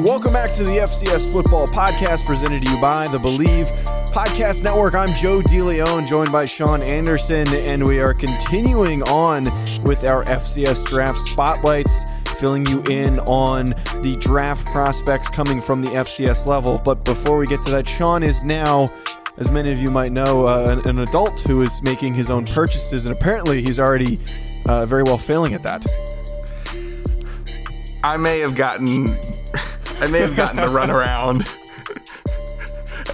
Welcome back to the FCS Football Podcast presented to you by the Bleav Podcast Network. I'm Joe DeLeon, joined by Sean Anderson, and we are continuing on with our FCS draft spotlights, filling you in on the draft prospects coming from the FCS level. But before we get to that, Sean is now, as many of you might know, uh, an, an, adult who is making his own purchases, and apparently he's already uh, very well failing at that. I may have gotten I may have gotten a runaround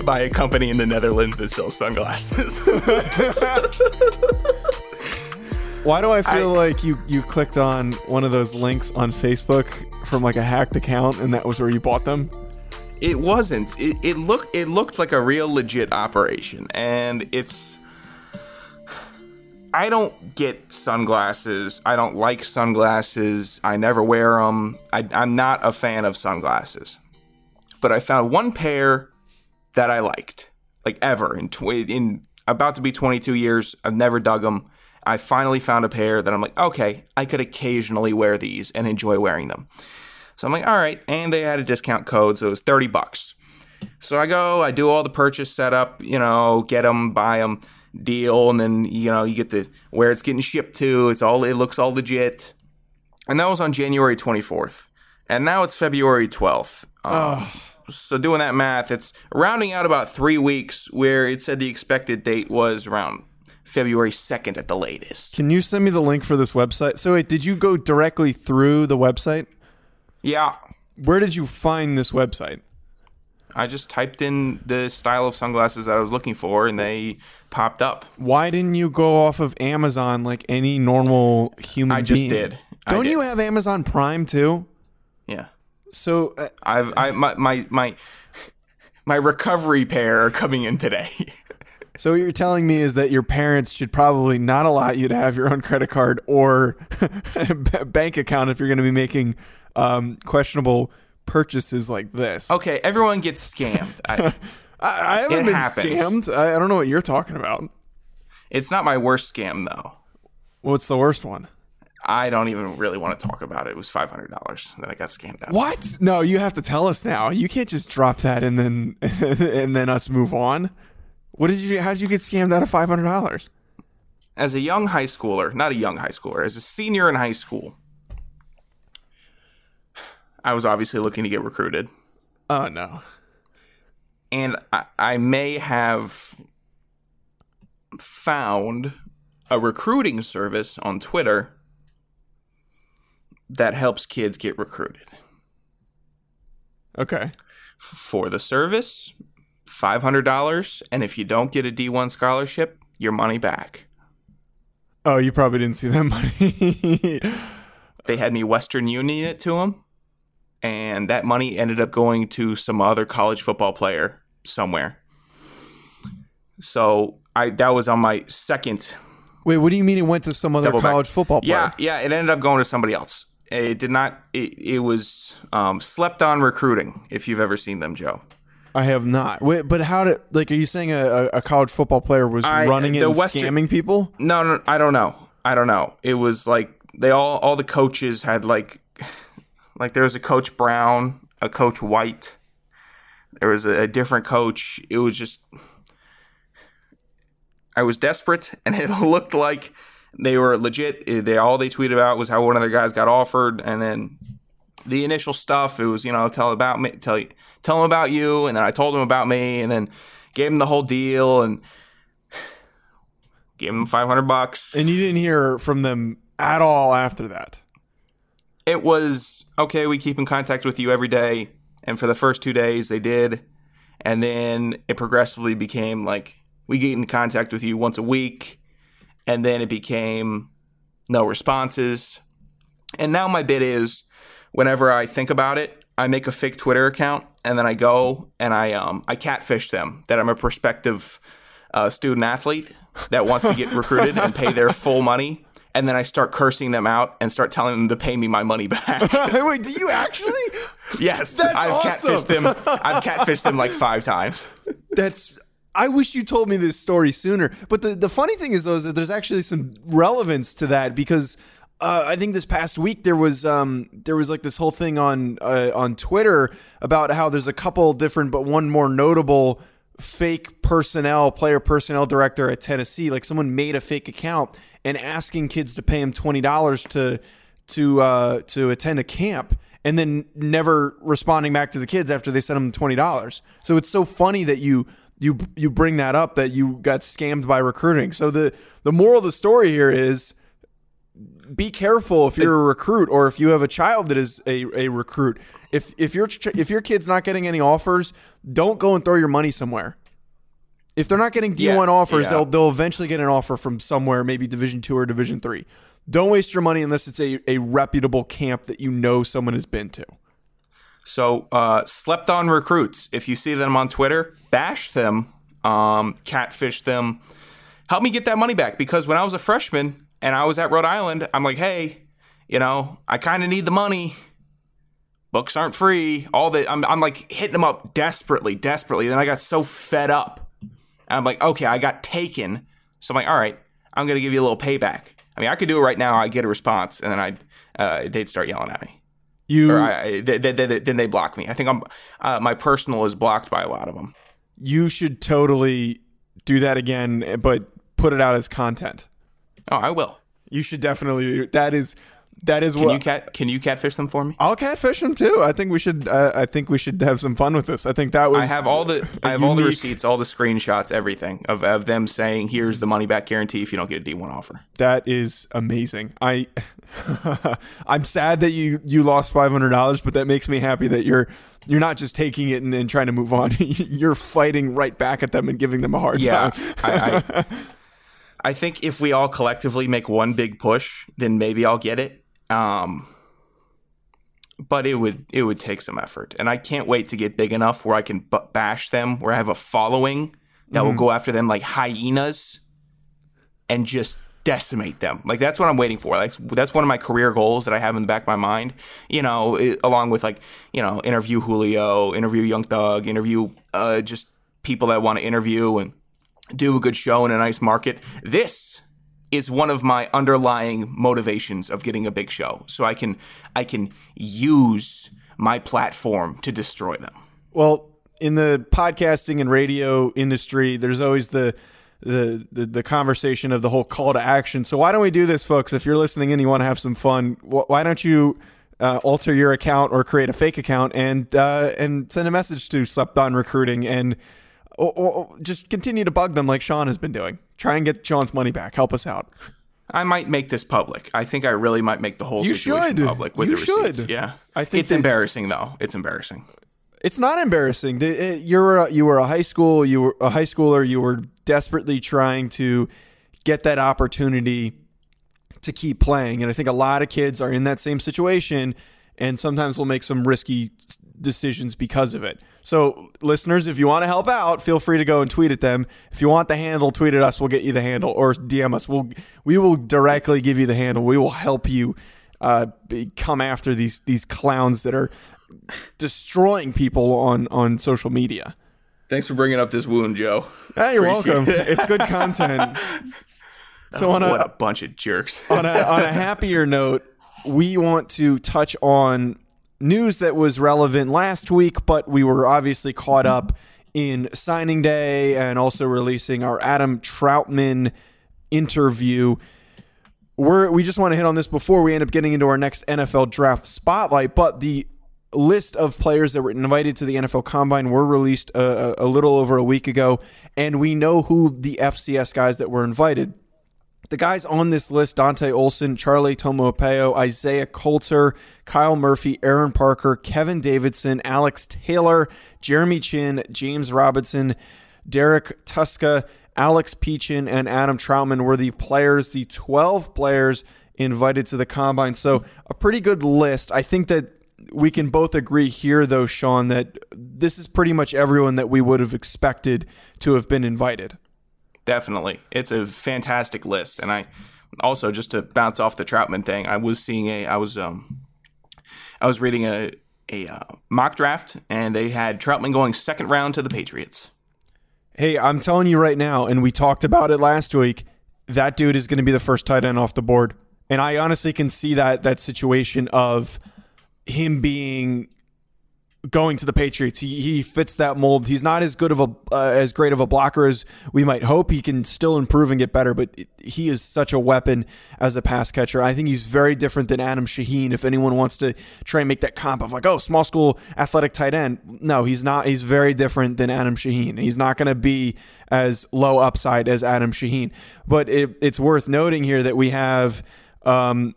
by a company in the Netherlands that sells sunglasses. Why do I feel I, like you you clicked on one of those links on Facebook from like a hacked account and that was where you bought them? It wasn't. It, it looked it looked like a real legit operation and it's I don't get sunglasses. I don't like sunglasses. I never wear them. I, I'm not a fan of sunglasses. But I found one pair that I liked, like ever in tw- in about to be 22 years. I've never dug them. I finally found a pair that I'm like, okay, I could occasionally wear these and enjoy wearing them. So I'm like, all right, and they had a discount code, so it was 30 bucks. So I go, I do all the purchase setup, you know, get them, buy them deal, and then you know you get the where it's getting shipped to. It's all it looks all legit, and that was on January 24th, and now it's February 12th. Um, so doing that math, it's rounding out about three weeks. Where it said the expected date was around February 2nd at the latest. Can you send me the link for this website? So wait, did you go directly through the website? Yeah. Where did you find this website? I just typed in the style of sunglasses that I was looking for and they popped up. Why didn't you go off of Amazon like any normal human I just being? did. Don't did. you have Amazon Prime too? Yeah. So uh, I've I my my my my recovery pair are coming in today. so what you're telling me is that your parents should probably not allow you to have your own credit card or bank account if you're going to be making um, questionable purchases like this. Okay, everyone gets scammed. I, I, I haven't been happens. scammed. I, I don't know what you're talking about. It's not my worst scam though. What's the worst one? I don't even really want to talk about it. It was five hundred dollars that I got scammed out. What? No, you have to tell us now. You can't just drop that and then and then us move on. What did you? How did you get scammed out of five hundred dollars? As a young high schooler, not a young high schooler, as a senior in high school, I was obviously looking to get recruited. Oh no. And I, I may have found a recruiting service on Twitter that helps kids get recruited. Okay. For the service, $500. And if you don't get a D1 scholarship, your money back. Oh, you probably didn't see that money. they had me Western Union it to them and that money ended up going to some other college football player somewhere. So I that was on my second. Wait, what do you mean it went to some other Double back. college football player? Yeah, yeah. It ended up going to somebody else. It did not. It, it was um, slept on recruiting. If you've ever seen them, Joe. I have not. Wait, but how did like? Are you saying a, a- college football player was I- running it the and Western- scamming people? No, no, I don't know. I don't know. It was like they all all the coaches had like like there was a coach Brown, a coach White. There was a, a different coach. It was just I was desperate and it looked like they were legit. They all they tweeted about was how one of their guys got offered and then the initial stuff it was, you know, tell about me tell you tell them about you and then I told them about me and then gave them the whole deal and gave them 500 bucks. And you didn't hear from them at all after that. It was okay we keep in contact with you every day. And for the first two days they did. And then it progressively became like we get in contact with you once a week. And then it became no responses. And now my bit is whenever i think about it i make a fake twitter account and then i go and i um i catfish them that i'm a prospective uh, student athlete that wants to get recruited and pay their full money and then I start cursing them out and start telling them to pay me my money back. Wait, do you actually? yes, That's I've awesome. catfished them. I've catfished them like five times. That's. I wish you told me this story sooner. But the, the funny thing is, though, is that there's actually some relevance to that because uh, I think this past week there was um, there was like this whole thing on uh, on Twitter about how there's a couple different, but one more notable fake personnel player personnel director at Tennessee. Like someone made a fake account and asking kids to pay him twenty dollars to to uh, to attend a camp and then never responding back to the kids after they sent them twenty dollars. So it's so funny that you you you bring that up that you got scammed by recruiting. So the the moral of the story here is be careful if you're a recruit or if you have a child that is a, a recruit. If if your if your kid's not getting any offers, don't go and throw your money somewhere. If they're not getting D1 Yeah, offers, yeah. they'll they'll eventually get an offer from somewhere, maybe Division 2 or Division 3. Don't waste your money unless it's a, a reputable camp that you know someone has been to. So, uh, slept on recruits. If you see them on Twitter, bash them, um, catfish them. Help me get that money back because when I was a freshman and I was at Rhode Island, I'm like, hey, you know, I kind of need the money. Books aren't free. All the I'm, I'm like hitting them up desperately, desperately. Then I got so fed up. I'm like, okay, I got taken. So I'm like, all right, I'm gonna give you a little payback. I mean, I could do it right now. I get a response, and then I uh, they'd start yelling at me You or I, they, they, they, then they block me. I think I'm uh, my personal is blocked by a lot of them. you should totally do that again, but put it out as content. Oh, I will. You should definitely. That is that is Can what you cat? Can you catfish them for me? I'll catfish them too. I think we should. Uh, I think we should have some fun with this. I think that was. I have all the I have all the receipts, all the screenshots, everything of, of them saying, "Here's the money back guarantee if you don't get a D one offer." That is amazing. I I'm sad that you you lost five hundred dollars, but that makes me happy that you're you're not just taking it and, and trying to move on. you're fighting right back at them and giving them a hard Yeah, time. I, I I think if we all collectively make one big push, then maybe I'll get it. Um, but it would it would take some effort, and I can't wait to get big enough where I can b- bash them, where I have a following that will go after them like hyenas, and just decimate them. Like that's what I'm waiting for. Like that's one of my career goals that I have in the back of my mind. You know, it, along with like you know, interview Julio, interview Young Thug, interview uh, just people that want to interview and do a good show in a nice market. This is one of my underlying motivations of getting a big show, so I can I can use my platform to destroy them. Well, in the podcasting and radio industry, there's always the the, the the conversation of the whole call to action. So why don't we do this, folks? If you're listening and you want to have some fun, wh- why don't you uh, alter your account or create a fake account and uh, and send a message to Slept On Recruiting and or, or just continue to bug them like Sean has been doing. Try and get Sean's money back. Help us out. I might make this public. I think I really might make the whole You situation should. public with You the receipts. should. Yeah, I think it's that- embarrassing though. It's embarrassing. It's not embarrassing. You're a, you were a high school. You were a high schooler. You were desperately trying to get that opportunity to keep playing, and I think a lot of kids are in that same situation. And sometimes we'll make some risky decisions because of it. So, listeners, if you want to help out, feel free to go and tweet at them. If you want the handle, tweet at us. We'll get you the handle, or DM us. We'll we will directly give you the handle. We will help you uh, be, come after these these clowns that are destroying people on on social media. Thanks for bringing up this wound, Joe. Yeah, you're Appreciate welcome. It. it's good content. so, on a, what a bunch of jerks. on a on a happier note, we want to touch on news that was relevant last week, but we were obviously caught up in signing day and also releasing our Adam Trautman interview. We're, we just want to hit on this before we end up getting into our next NFL draft spotlight, but the list of players that were invited to the NFL Combine were released uh, a, a, little over a week ago, and we know who the FCS guys that were invited. The guys on this list Dante Olson, Charlie Taumoepeau, Isaiah Coulter, Kyle Murphy, Aaron Parker, Kevin Davidson, Alex Taylor, Jeremy Chinn, James Robinson, Derek Tuszka, Alex Peachin, and Adam Trautman were the players, the 12 players invited to the combine. So, a pretty good list. I think that we can both agree here, though, Sean, that this is pretty much everyone that we would have expected to have been invited. Definitely. It's a fantastic list. And I also just to bounce off the Trautman thing, I was seeing a I was um I was reading a a uh, mock draft and they had Trautman going second round to the Patriots. Hey, I'm telling you right now, and we talked about it last week, that dude is going to be the first tight end off the board. And I honestly can see that that situation of him being going to the Patriots. He he fits that mold. He's not as good of a uh, as great of a blocker as we might hope. He can still improve and get better, but he is such a weapon as a pass catcher. I think he's very different than Adam Shaheen. If anyone wants to try and make that comp of like, oh, small school athletic tight end, no, he's not. He's very different than Adam Shaheen. He's not going to be as low upside as Adam Shaheen. But it, it's worth noting here that we have. Um,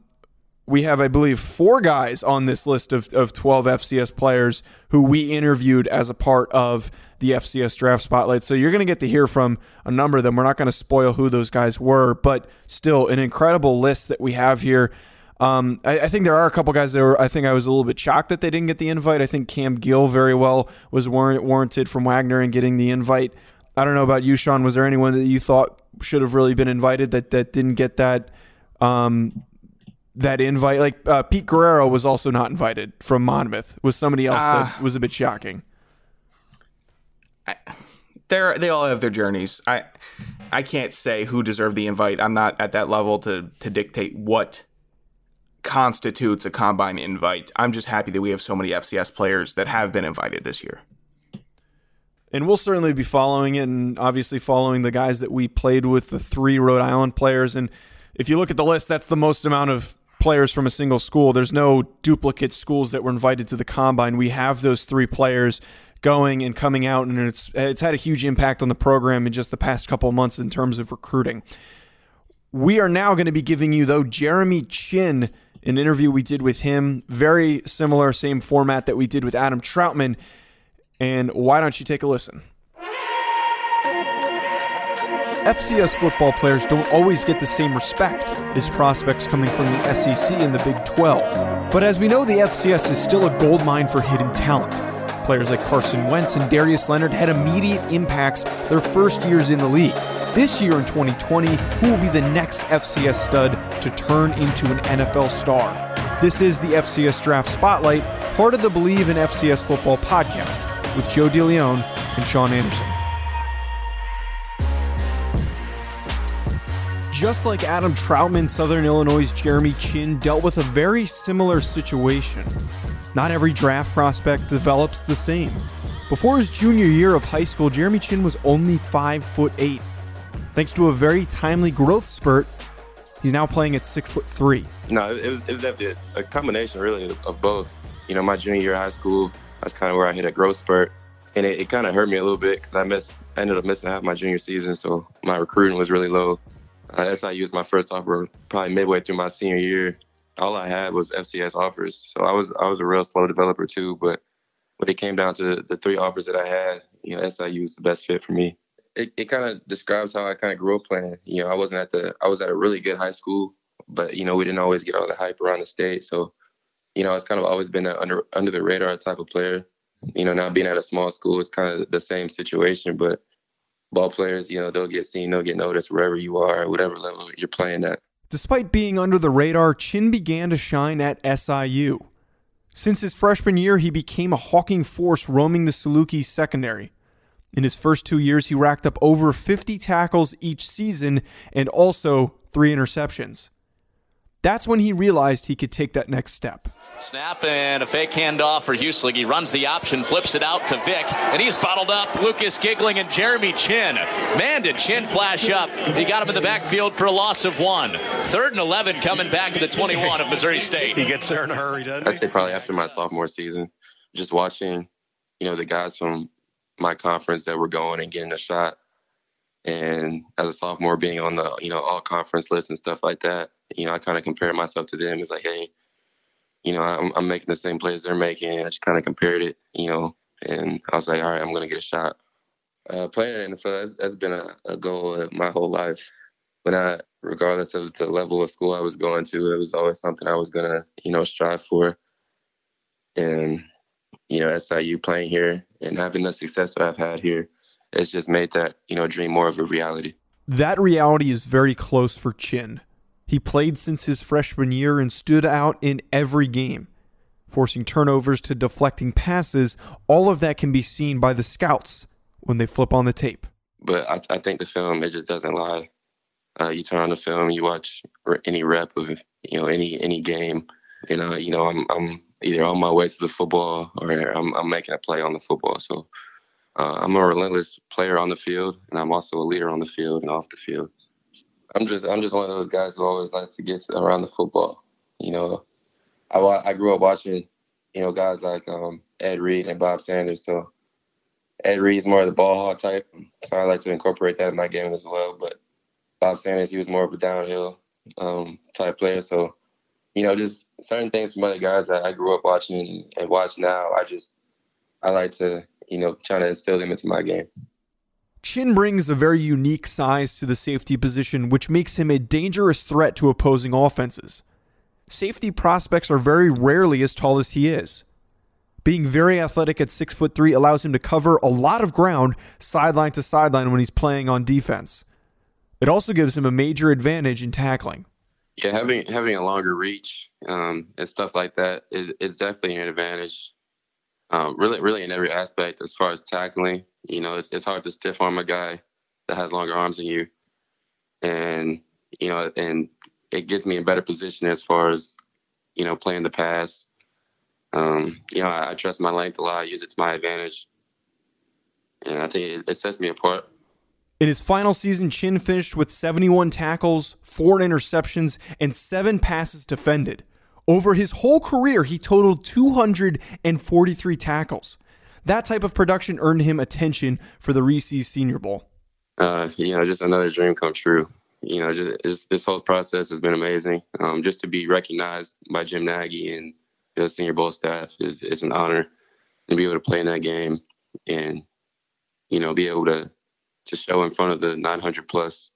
we have, I believe, four guys on this list of, of 12 FCS players who we interviewed as a part of the FCS draft spotlight. So you're going to get to hear from a number of them. We're not going to spoil who those guys were, but still an incredible list that we have here. Um, I, I, think there are a couple guys that were, I think I was a little bit shocked that they didn't get the invite. I think Cam Gill very well was warrant, warranted from Wagner and getting the invite. I don't know about you, Sean. Was there anyone that you thought should have really been invited that, that didn't get that um, that invite. Like uh, Pete Guerrero was also not invited from Monmouth. Was somebody else uh, that ah. was a bit shocking. They're they all have their journeys. I I can't say who deserved the invite. I'm not at that level to to dictate what constitutes a combine invite. I'm just happy that we have so many FCS players that have been invited this year. And we'll certainly be following it and obviously following the guys that we played with, the three Rhode Island players. And if you look at the list, that's the most amount of players from a single school. There's no duplicate schools that were invited to the combine. We have those three players going and coming out, and it's it's had a huge impact on the program in just the past couple months in terms of recruiting. We are now going to be giving you though Jeremy Chinn an interview we did with him, very similar, same format that we did with Adam Trautman. And why don't you take a listen? FCS football players don't always get the same respect as prospects coming from the SEC and the Big 12. But as we know, the FCS is still a gold mine for hidden talent. Players like Carson Wentz and Darius Leonard had immediate impacts their first years in the league. This year in 2020, who will be the next FCS stud to turn into an NFL star? This is the FCS Draft Spotlight, part of the Bleav in FCS Football podcast with Joe DeLeon and Sean Anderson. Just like Adam Trautman, Southern Illinois' Jeremy Chinn dealt with a very similar situation. Not every draft prospect develops the same. Before his junior year of high school, Jeremy Chinn was only 5 foot 8. Thanks to a very timely growth spurt, he's now playing at 6 foot 3. No, it was it was definitely a combination really of both. You know, my junior year of high school, that's kind of where I hit a growth spurt, and it, it kind of hurt me a little bit because I missed, I ended up missing half my junior season, so my recruiting was really low. Uh, SIU was my first offer probably midway through my senior year. All I had was FCS offers, so I was I was a real slow developer too. But when it came down to the three offers that I had, you know, SIU was the best fit for me. It, it kind of describes how I kind of grew up playing. You know, I wasn't at the I was at a really good high school, but you know we didn't always get all the hype around the state. So you know, it's kind of always been that under under the radar type of player. You know, now being at a small school, it's kind of the same situation, but ball players, you know, they'll get seen, they'll get noticed wherever you are, whatever level you're playing at. Despite being under the radar, Chinn began to shine at SIU. Since his freshman year, he became a hawking force roaming the Saluki secondary. In his first two years, he racked up over 50 tackles each season and also three interceptions. That's when he realized he could take that next step. Snap and a fake handoff for Huslig. He runs the option, flips it out to Vick, and he's bottled up. Lucas Giggling and Jeremy Chinn. Man, did Chinn flash up. He got him in the backfield for a loss of one. Third and 11 coming back to the 21 of Missouri State. he gets there in a hurry, doesn't he? I'd say probably after my sophomore season, just watching, you know, the guys from my conference that were going and getting a shot. And as a sophomore, being on the, you know, all conference list and stuff like that, you know, I kind of compared myself to them. It's like, hey, you know, I'm, I'm making the same plays they're making. I just kind of compared it, you know, and I was like, all right, I'm to get a shot. Uh, playing in the NFL has been a, a goal my whole life. But I, regardless of the level of school I was going to, it was always something I was to, you know, strive for. And, you know, SIU playing here and having the success that I've had here, it's just made that, you know, dream more of a reality. That reality is very close for Chinn. He played since his freshman year and stood out in every game, forcing turnovers to deflecting passes. All of that can be seen by the scouts when they flip on the tape. But I, I think the film it just doesn't lie. Uh, you turn on the film, you watch any rep of you know any any game, and uh, you know I'm I'm either on my way to the football or I'm I'm making a play on the football. So uh, I'm a relentless player on the field, and I'm also a leader on the field and off the field. I'm just I'm just one of those guys who always likes to get around the football. You know, I I grew up watching, you know, guys like um, Ed Reed and Bob Sanders. So Ed Reed's more of the ball hawk type, so I like to incorporate that in my game as well. But Bob Sanders, he was more of a downhill um, type player. So, you know, just certain things from other guys that I grew up watching and watch now. I just I like to you know trying to instill them into my game. Chin brings a very unique size to the safety position, which makes him a dangerous threat to opposing offenses. Safety prospects are very rarely as tall as he is. Being very athletic at six foot three allows him to cover a lot of ground sideline to sideline when he's playing on defense. It also gives him a major advantage in tackling. Yeah, having having a longer reach um, and stuff like that is is definitely an advantage um, really, really in every aspect as far as tackling. You know, it's, it's hard to stiff arm a guy that has longer arms than you. And, you know, and it gets me in better position as far as, you know, playing the pass. Um, you know, I, I, trust my length a lot, I use it to my advantage. And I think it, it sets me apart. In his final season, Chinn finished with 71 tackles, four interceptions, and seven passes defended. Over his whole career, he totaled 243 tackles. That type of production earned him attention for the Reese's Senior Bowl. Uh, you know, just another dream come true. You know, just, just this whole process has been amazing. Um, just to be recognized by Jim Nagy and the Senior Bowl staff is is an honor, and be able to play in that game and you know be able to to show in front of the 900 plus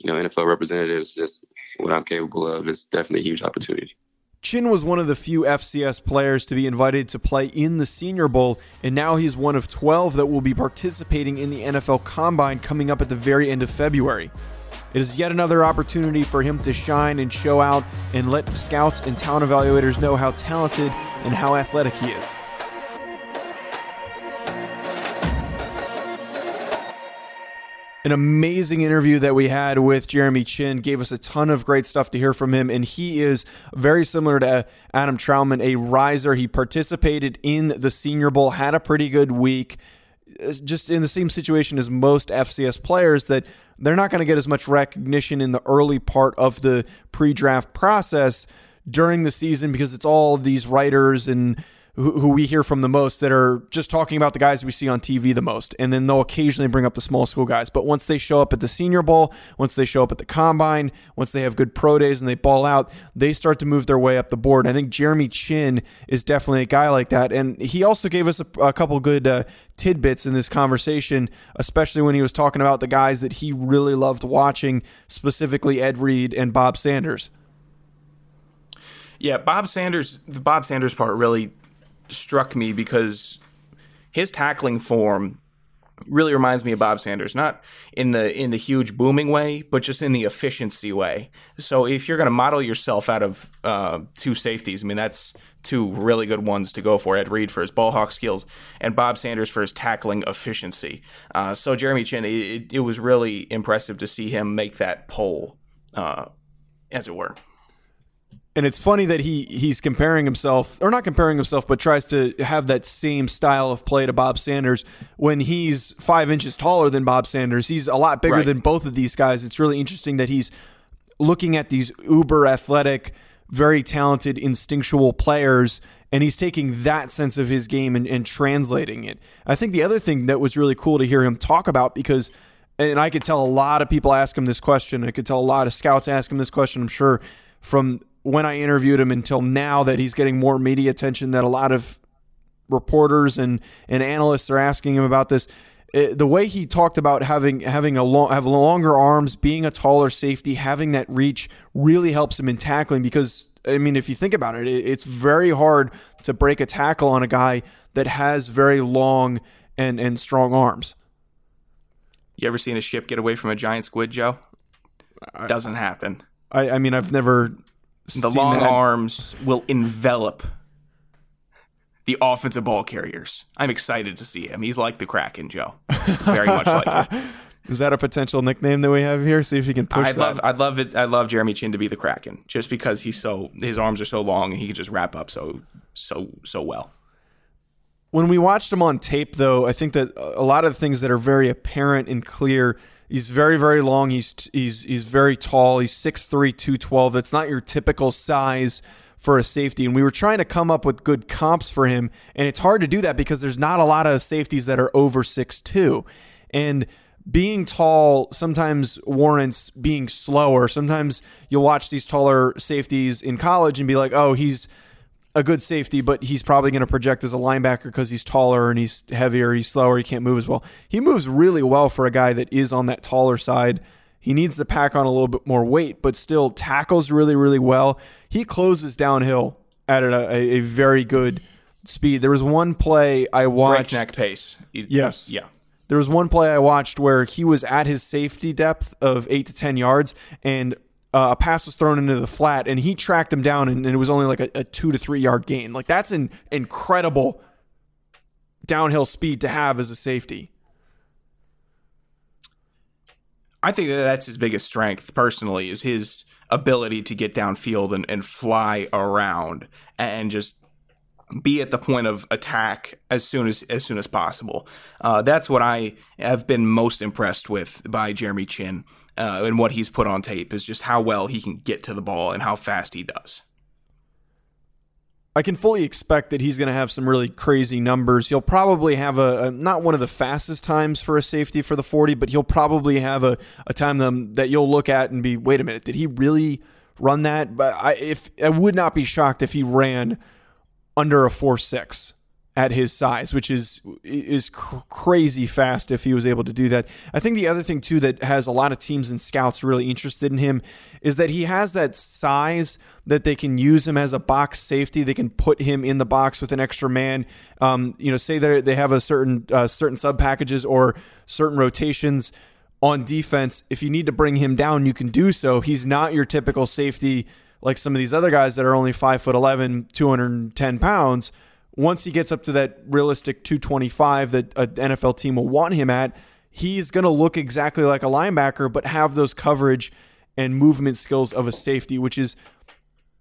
you know NFL representatives just what I'm capable of is definitely a huge opportunity. Chinn was one of the few FCS players to be invited to play in the Senior Bowl, and now he's one of 12 that will be participating in the NFL Combine coming up at the very end of February. It is yet another opportunity for him to shine and show out and let scouts and talent evaluators know how talented and how athletic he is. An amazing interview that we had with Jeremy Chinn. Gave us a ton of great stuff to hear from him, and he is very similar to uh, Adam Trautman, a riser. He participated in the Senior Bowl, had a pretty good week. Uh, just in the same situation as most FCS players, that they're not going to get as much recognition in the early part of the pre-draft process during the season because it's all these writers and who, who we hear from the most that are just talking about the guys we see on TV the most. And then they'll occasionally bring up the small school guys. But once they show up at the Senior Bowl, once they show up at the Combine, once they have good pro days and they ball out, they start to move their way up the board. I think Jeremy Chinn is definitely a guy like that. And he also gave us a, a couple good uh, tidbits in this conversation, especially when he was talking about the guys that he really loved watching, specifically Ed Reed and Bob Sanders. Yeah, Bob Sanders. The Bob Sanders part really struck me because his tackling form really reminds me of Bob Sanders, not in the in the huge booming way, but just in the efficiency way. So if you're going to model yourself out of uh, two safeties, I mean that's two really good ones to go for. Ed Reed for his ball hawk skills, and Bob Sanders for his tackling efficiency. Uh, so Jeremy Chinn, it, it, was really impressive to see him make that pull, uh, as it were. And it's funny that he he's comparing himself, or not comparing himself, but tries to have that same style of play to Bob Sanders when he's five inches taller than Bob Sanders. He's a lot bigger right. than both of these guys. It's really interesting that he's looking at these uber athletic, very talented, instinctual players, and he's taking that sense of his game and, and translating it. I think the other thing that was really cool to hear him talk about because and I could tell a lot of people ask him this question. I could tell a lot of scouts ask him this question. I'm sure from when I interviewed him until now that he's getting more media attention that a lot of reporters and, and analysts are asking him about this. It, eh, the way he talked about having having a long have longer arms, being a taller safety, having that reach really helps him in tackling because I mean if you think about it, it it's very hard to break a tackle on a guy that has very long and and strong arms. You ever seen a ship get away from a giant squid, Joe? Doesn't happen. I, I mean, I've never the long that. arms will envelop the offensive ball carriers. I'm excited to see him. He's like the Kraken, Joe. Very much like it. Is that a potential nickname that we have here? See if he can push. I'd that. love, I'd love it. I love Jeremy Chinn to be the Kraken, just because he's so his arms are so long and he can just wrap up so so so well. When we watched him on tape, though, I think that a lot of the things that are very apparent and clear He's very, very long. He's he's he's very tall. He's 6'3", 212. That's not your typical size for a safety. And we were trying to come up with good comps for him, and it's hard to do that because there's not a lot of safeties that are over 6'2". And being tall sometimes warrants being slower. Sometimes you'll watch these taller safeties in college and be like, oh, he's a good safety, but he's probably going to project as a linebacker because he's taller and he's heavier, he's slower, he can't move as well. He moves really well for a guy that is on that taller side. He needs to pack on a little bit more weight, but still tackles really, really well. He closes downhill at a, a very good speed. There was one play I watched. Breakneck pace. Yes. Yeah. There was one play I watched where he was at his safety depth of eight to 10 yards, and uh, a pass was thrown into the flat and he tracked him down and, and it was only like a, a, two to three yard gain. Like that's an incredible downhill speed to have as a safety. I think that that's his biggest strength personally is his ability to get downfield and, and fly around and just be at the point of attack as soon as as soon as possible. Uh, that's what I have been most impressed with by Jeremy Chinn uh, and what he's put on tape is just how well he can get to the ball and how fast he does. I can fully expect that he's going to have some really crazy numbers. He'll probably have a, a, not one of the fastest times for a safety for the 40, but he'll probably have a, a time that, that you'll look at and be, wait a minute, did he really run that? But I, if I would not be shocked if he ran under a four six at his size, which is is cr- crazy fast if he was able to do that. I think the other thing too that has a lot of teams and scouts really interested in him is that he has that size that they can use him as a box safety. They can put him in the box with an extra man. Um, you know, say they they have a certain uh, certain sub packages or certain rotations on defense. If you need to bring him down, you can do so. He's not your typical safety like some of these other guys that are only five foot 11, 210 pounds once he gets up to that realistic 225 that an NFL team will want him at, he's going to look exactly like a linebacker, but have those coverage and movement skills of a safety, which is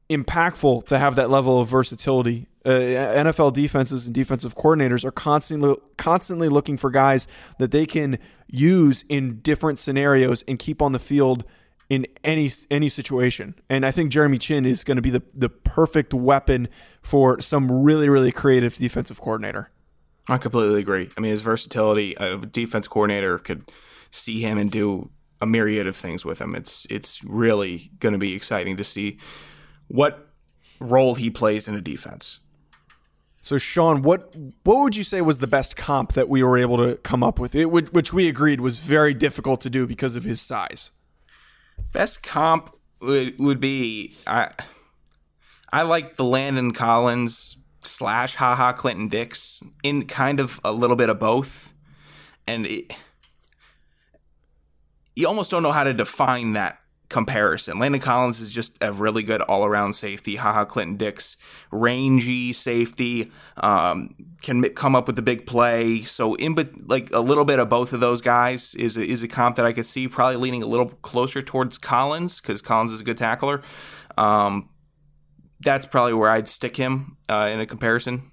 impactful to have that level of versatility. Uh, NFL defenses and defensive coordinators are constantly constantly looking for guys that they can use in different scenarios and keep on the field in any any situation. And I think Jeremy Chinn is going to be the the perfect weapon for some really really creative defensive coordinator. I completely agree. I mean, his versatility, a defense coordinator could see him and do a myriad of things with him. It's it's really going to be exciting to see what role he plays in a defense. So, Sean, what what would you say was the best comp that we were able to come up with? It would, which we agreed was very difficult to do because of his size. Best comp would would be I I like the Landon Collins slash Ha Ha Clinton-Dix in kind of a little bit of both. And it, you almost don't know how to define that comparison. Landon Collins is just a really good all around safety. Ha Ha Clinton-Dix, rangy safety, um, can come up with the big play. So in but like a little bit of both of those guys is a, is a comp that I could see probably leaning a little closer towards Collins because Collins is a good tackler. Um, that's probably where I'd stick him uh, in a comparison.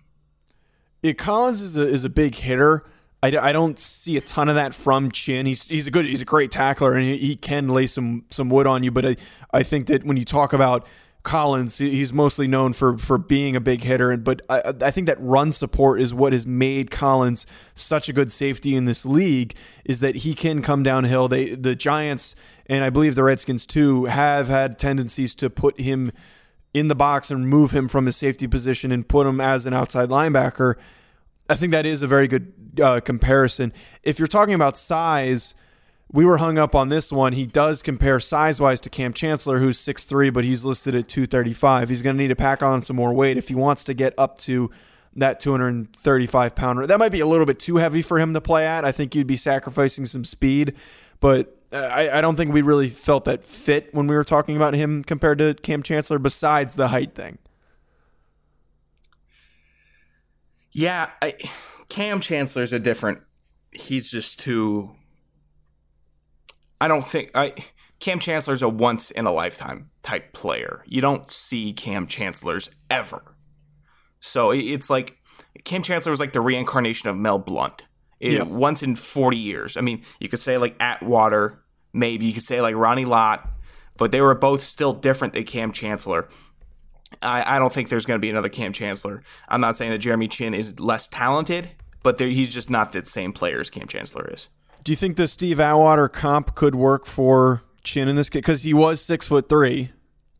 Yeah, Collins is a, is a big hitter. I, I don't see a ton of that from Chinn. He's he's a good he's a great tackler and he, he can lay some some wood on you. But I, I think that when you talk about Collins, he's mostly known for for being a big hitter. And but I, I think that run support is what has made Collins such a good safety in this league. Is that he can come downhill. They the Giants and I believe the Redskins too have had tendencies to put him in the box and move him from his safety position and put him as an outside linebacker. I think that is a very good uh, comparison. If you're talking about size, we were hung up on this one. He does compare size wise to Kam Chancellor, who's 6'3, but he's listed at 235. He's going to need to pack on some more weight if he wants to get up to that 235 pounder. That might be a little bit too heavy for him to play at. I think you'd be sacrificing some speed, but I, I don't think we really felt that fit when we were talking about him compared to Kam Chancellor, besides the height thing. Yeah, I, Kam Chancellor's a different. He's just too. I don't think I. Kam Chancellor's a once in a lifetime type player. You don't see Kam Chancellor's ever. So it's like Kam Chancellor was like the reincarnation of Mel Blount. It, yeah. Once in 40 years. I mean, you could say like Atwater, maybe. You could say like Ronnie Lott, but they were both still different than Kam Chancellor. I, I don't think there's going to be another Kam Chancellor. I'm not saying that Jeremy Chinn is less talented, but he's just not the same player as Kam Chancellor is. Do you think the Steve Atwater comp could work for Chinn in this case? Because he was six foot three.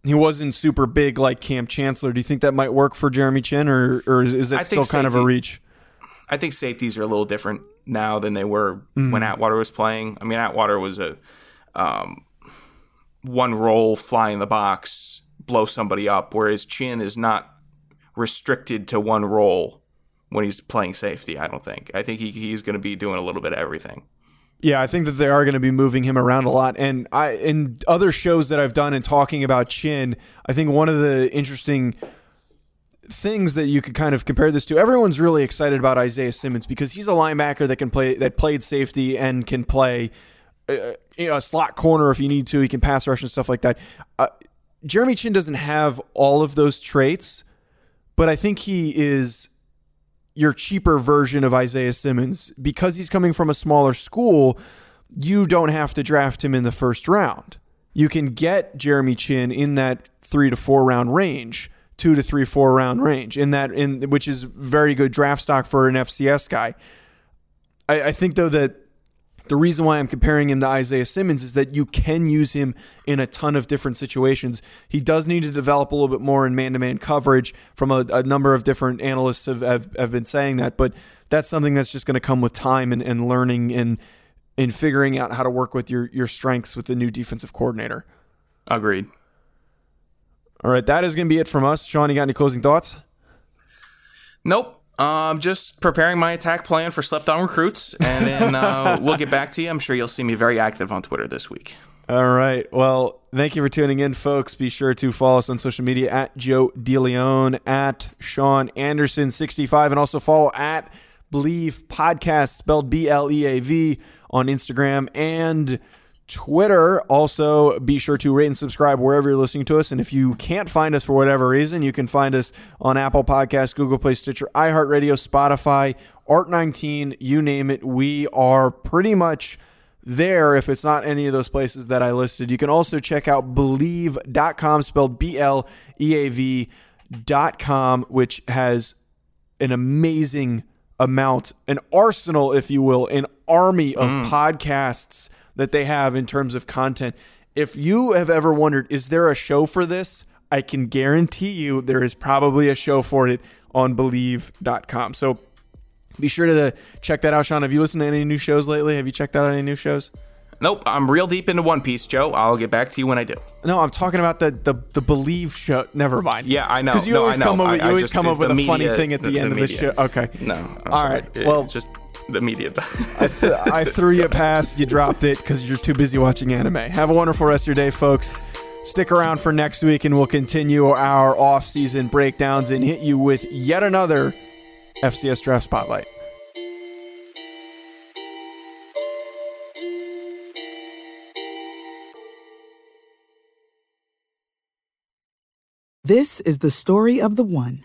He wasn't super big like Kam Chancellor. Do you think that might work for Jeremy Chinn, or, or is that still kind of a reach? I think safeties are a little different now than they were mm. when Atwater was playing. I mean, Atwater was a um, one roll, fly in the box, blow somebody up, where his chin is not restricted to one role when he's playing safety. I don't think. I think he, he's going to be doing a little bit of everything. Yeah, I think that they are going to be moving him around a lot. And I in other shows that I've done and talking about Chinn, I think one of the interesting things that you could kind of compare this to. Everyone's really excited about Isaiah Simmons because he's a linebacker that can play that played safety and can play a, uh, a slot corner if you need to. He can pass rush and stuff like that. Uh, Jeremy Chinn doesn't have all of those traits, but I think he is your cheaper version of Isaiah Simmons because he's coming from a smaller school. You don't have to draft him in the first round. You can get Jeremy Chinn in that three to four round range, two to three, four round range, in that in which is very good draft stock for an FCS guy. I, I think though that the reason why I'm comparing him to Isaiah Simmons is that you can use him in a ton of different situations. He does need to develop a little bit more in man to man coverage from a, a, number of different analysts have, have, have, been saying that, but that's something that's just going to come with time and, and learning and in figuring out how to work with your, your strengths with the new defensive coordinator. Agreed. All right, that is going to be it from us. Sean, you got any closing thoughts? Nope. Um, just preparing my attack plan for slept on recruits, and then uh, we'll get back to you. I'm sure you'll see me very active on Twitter this week. All right. Well, thank you for tuning in, folks. Be sure to follow us on social media at Joe DeLeon, at Sean Anderson65, and also follow at Bleav Podcast, spelled B L E A V, on Instagram and Twitter. Also, be sure to rate and subscribe wherever you're listening to us. And if you can't find us for whatever reason, you can find us on Apple Podcasts, Google Play, Stitcher, iHeartRadio, Spotify, Art19, you name it. We are pretty much there if it's not any of those places that I listed. You can also check out bleav.com, spelled B L E A V.com, which has an amazing amount, an arsenal, if you will, an army of mm. podcasts that they have in terms of content. If you have ever wondered, is there a show for this? I can guarantee you there is probably a show for it on bleav.com. So be sure to check that out, Sean. Have you listened to any new shows lately? Have you checked out any new shows? Nope, I'm real deep into One Piece, Joe. I'll get back to you when I do. No, I'm talking about the the, the Bleav show. Never mind. Yeah, I know. Because you No, always I know. come you I always just- come up with a funny thing at the, the- end the of the show. Okay. No. I'm All sorry. right, well- just the media. I, th- I threw you a pass. You dropped it because you're too busy watching anime. Have a wonderful rest of your day, folks. Stick around for next week, and we'll continue our off-season breakdowns and hit you with yet another FCS draft spotlight. This is the story of the one.